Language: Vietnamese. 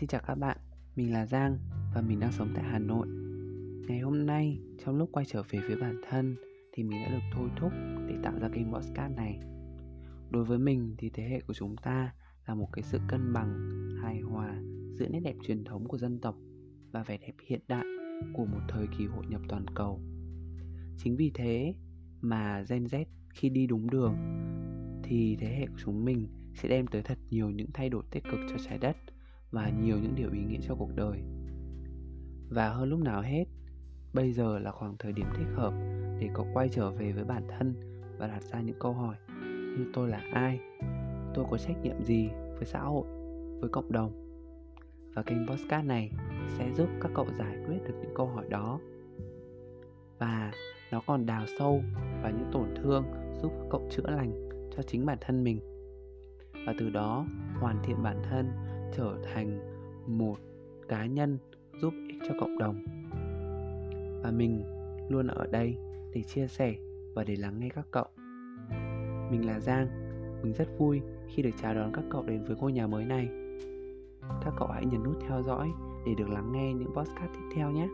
Xin chào các bạn, mình là Giang và mình đang sống tại Hà Nội. Ngày hôm nay, trong lúc quay trở về với bản thân thì mình đã được thôi thúc để tạo ra kênh podcast này. Đối với mình thì thế hệ của chúng ta là một cái sự cân bằng, hài hòa giữa nét đẹp truyền thống của dân tộc và vẻ đẹp hiện đại của một thời kỳ hội nhập toàn cầu. Chính vì thế mà Gen Z khi đi đúng đường thì thế hệ của chúng mình sẽ đem tới thật nhiều những thay đổi tích cực cho trái đất và nhiều những điều ý nghĩa cho cuộc đời. Và hơn lúc nào hết, bây giờ là khoảng thời điểm thích hợp để cậu quay trở về với bản thân và đặt ra những câu hỏi như tôi là ai, tôi có trách nhiệm gì với xã hội, với cộng đồng. Và kênh podcast này sẽ giúp các cậu giải quyết được những câu hỏi đó. Và nó còn đào sâu vào những tổn thương giúp các cậu chữa lành cho chính bản thân mình và từ đó hoàn thiện bản thân trở thành một cá nhân giúp ích cho cộng đồng. Và mình luôn ở đây để chia sẻ và để lắng nghe các cậu. Mình là giang, mình rất vui khi được chào đón các cậu đến với ngôi nhà mới này. Các cậu hãy nhấn nút theo dõi để được lắng nghe những podcast tiếp theo nhé.